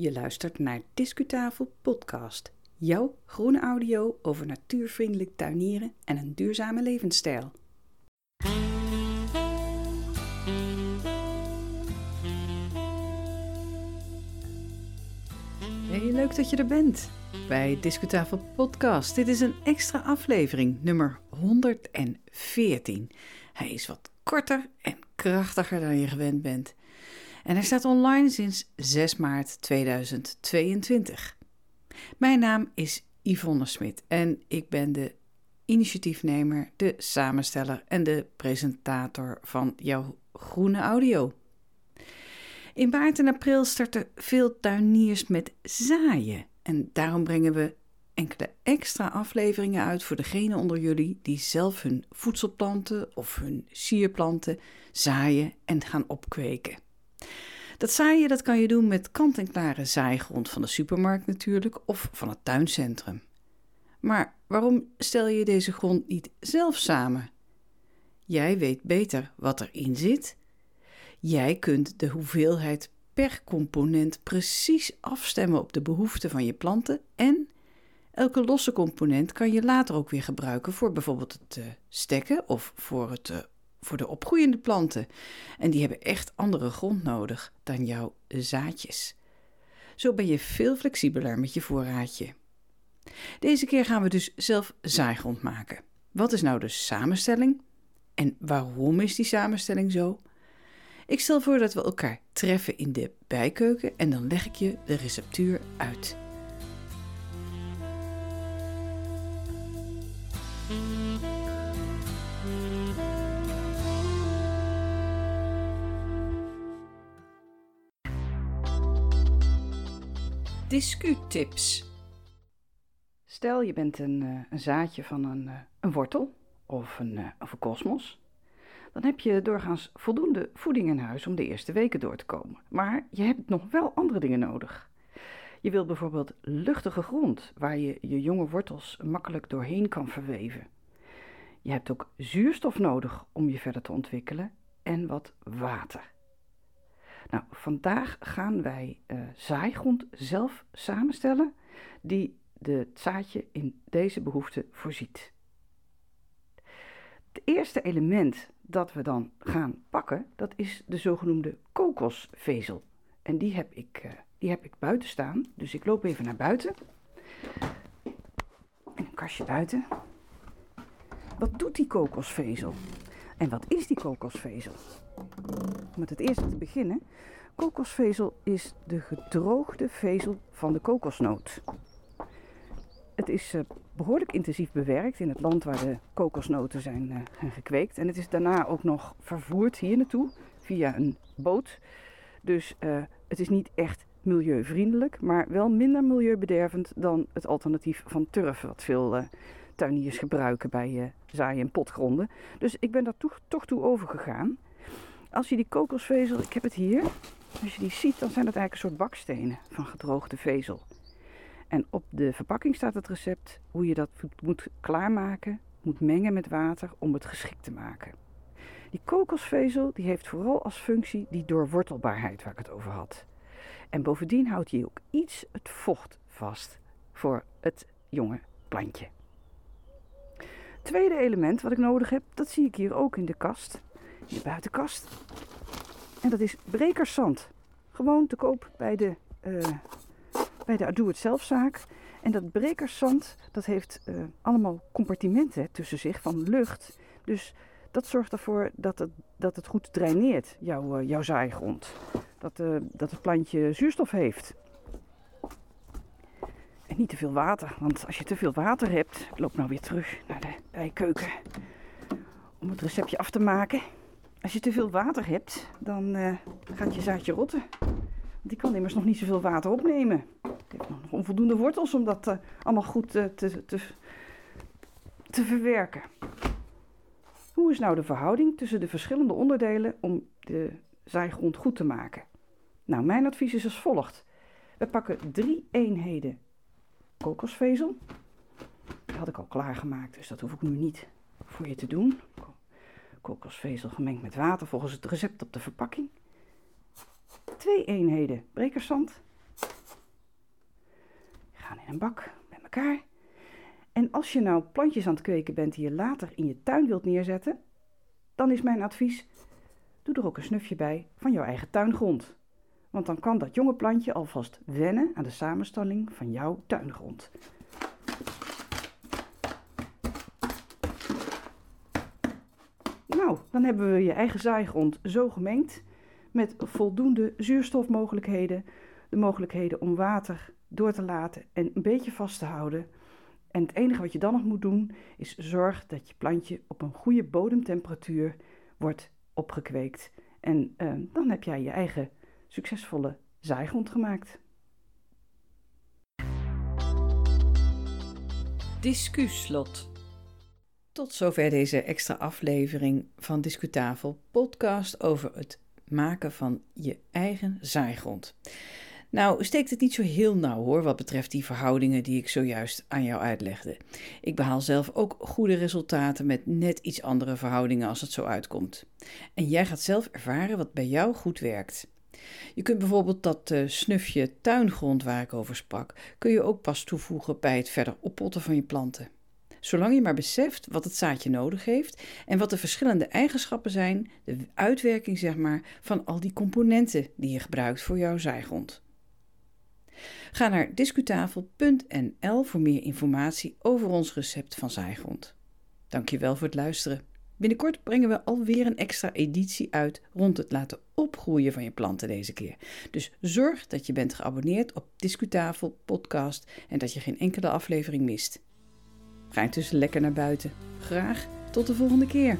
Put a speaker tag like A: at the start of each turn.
A: Je luistert naar Discutafel Podcast. Jouw groene audio over natuurvriendelijk tuinieren en een duurzame levensstijl. Hey, leuk dat je er bent bij Discutafel Podcast. Dit is een extra aflevering, nummer 114. Hij is wat korter en krachtiger dan je gewend bent. En hij staat online sinds 6 maart 2022. Mijn naam is Yvonne Smit en ik ben de initiatiefnemer, de samensteller en de presentator van jouw groene audio. In maart en april starten veel tuiniers met zaaien. En daarom brengen we enkele extra afleveringen uit voor degenen onder jullie die zelf hun voedselplanten of hun sierplanten zaaien en gaan opkweken. Dat zaaien dat kan je doen met kant-en-klare zaaigrond van de supermarkt natuurlijk of van het tuincentrum. Maar waarom stel je deze grond niet zelf samen? Jij weet beter wat erin zit. Jij kunt de hoeveelheid per component precies afstemmen op de behoeften van je planten en elke losse component kan je later ook weer gebruiken voor bijvoorbeeld het uh, stekken of voor, het, uh, voor de opgroeiende planten. En die hebben echt andere grond nodig dan jouw zaadjes. Zo ben je veel flexibeler met je voorraadje. Deze keer gaan we dus zelf zaaigrond maken. Wat is nou de samenstelling? En waarom is die samenstelling zo? Ik stel voor dat we elkaar treffen in de bijkeuken en dan leg ik je de receptuur uit. Discutips. Stel je bent een, uh, een zaadje van een, uh, een wortel of een, uh, of een kosmos dan heb je doorgaans voldoende voeding in huis om de eerste weken door te komen. Maar je hebt nog wel andere dingen nodig. Je wilt bijvoorbeeld luchtige grond waar je je jonge wortels makkelijk doorheen kan verweven. Je hebt ook zuurstof nodig om je verder te ontwikkelen en wat water. Nou, vandaag gaan wij uh, zaaigrond zelf samenstellen die de zaadje in deze behoefte voorziet. Het eerste element dat we dan gaan pakken, dat is de zogenoemde kokosvezel. En die heb ik, uh, die heb ik buiten staan. Dus ik loop even naar buiten. En een kastje buiten. Wat doet die kokosvezel? En wat is die kokosvezel? Met het eerste te beginnen. Kokosvezel is de gedroogde vezel van de kokosnoot. Het is uh, behoorlijk intensief bewerkt in het land waar de kokosnoten zijn uh, gekweekt. En het is daarna ook nog vervoerd hier naartoe via een boot. Dus uh, het is niet echt milieuvriendelijk, maar wel minder milieubedervend dan het alternatief van turf, wat veel tuiniers gebruiken bij zaaien en potgronden. Dus ik ben daar toch, toch toe overgegaan. Als je die kokosvezel, ik heb het hier, als je die ziet, dan zijn dat eigenlijk een soort bakstenen van gedroogde vezel. En op de verpakking staat het recept hoe je dat moet klaarmaken, moet mengen met water om het geschikt te maken. Die kokosvezel die heeft vooral als functie die doorwortelbaarheid waar ik het over had. En bovendien houdt hij ook iets het vocht vast voor het jonge plantje. Tweede element wat ik nodig heb, dat zie ik hier ook in de kast, in de buitenkast. En dat is brekerszand. Gewoon te koop bij de uh, bij de doe-het-zelfzaak. En dat brekerszand, dat heeft uh, allemaal compartimenten tussen zich van lucht. Dus dat zorgt ervoor dat het, dat het goed draineert, jouw, uh, jouw zaaigrond. Dat, dat het plantje zuurstof heeft. En niet te veel water, want als je te veel water hebt... Ik loop nou weer terug naar de bijkeuken om het receptje af te maken. Als je te veel water hebt, dan gaat je zaadje rotten. Die kan immers nog niet zoveel water opnemen. Het heeft nog onvoldoende wortels om dat uh, allemaal goed uh, te, te, te verwerken. Hoe is nou de verhouding tussen de verschillende onderdelen om de zaaigrond goed te maken? Nou, mijn advies is als volgt. We pakken drie eenheden kokosvezel. Die had ik al klaargemaakt, dus dat hoef ik nu niet voor je te doen. Kokosvezel gemengd met water volgens het recept op de verpakking twee eenheden brekerszand
B: een bak bij elkaar. En als je nou plantjes aan het kweken bent die je later in je tuin wilt neerzetten, dan is mijn advies: doe er ook een snufje bij van jouw eigen tuingrond. Want dan kan dat jonge plantje alvast wennen aan de samenstelling van jouw tuingrond. Nou, dan hebben we je eigen zaaigrond zo gemengd met voldoende zuurstofmogelijkheden, de mogelijkheden om water door te laten en een beetje vast te houden. En het enige wat je dan nog moet doen is zorg dat je plantje op een goede bodemtemperatuur wordt opgekweekt. En uh, dan heb jij je eigen succesvolle zaaigrond gemaakt.
A: Discuslot. Tot zover deze extra aflevering van Discutafel podcast over het maken van je eigen zaaigrond. Nou, steekt het niet zo heel nauw hoor, wat betreft die verhoudingen die ik zojuist aan jou uitlegde. Ik behaal zelf ook goede resultaten met net iets andere verhoudingen als het zo uitkomt. En jij gaat zelf ervaren wat bij jou goed werkt. Je kunt bijvoorbeeld dat uh, snufje tuingrond waar ik over sprak, kun je ook pas toevoegen bij het verder oppotten van je planten. Zolang je maar beseft wat het zaadje nodig heeft en wat de verschillende eigenschappen zijn, de uitwerking zeg maar, van al die componenten die je gebruikt voor jouw zaaigrond. Ga naar discutafel.nl voor meer informatie over ons recept van zaaigrond. Dankjewel voor het luisteren. Binnenkort brengen we alweer een extra editie uit rond het laten opgroeien van je planten deze keer. Dus zorg dat je bent geabonneerd op Discutafel podcast en dat je geen enkele aflevering mist. Ga intussen lekker naar buiten. Graag tot de volgende keer.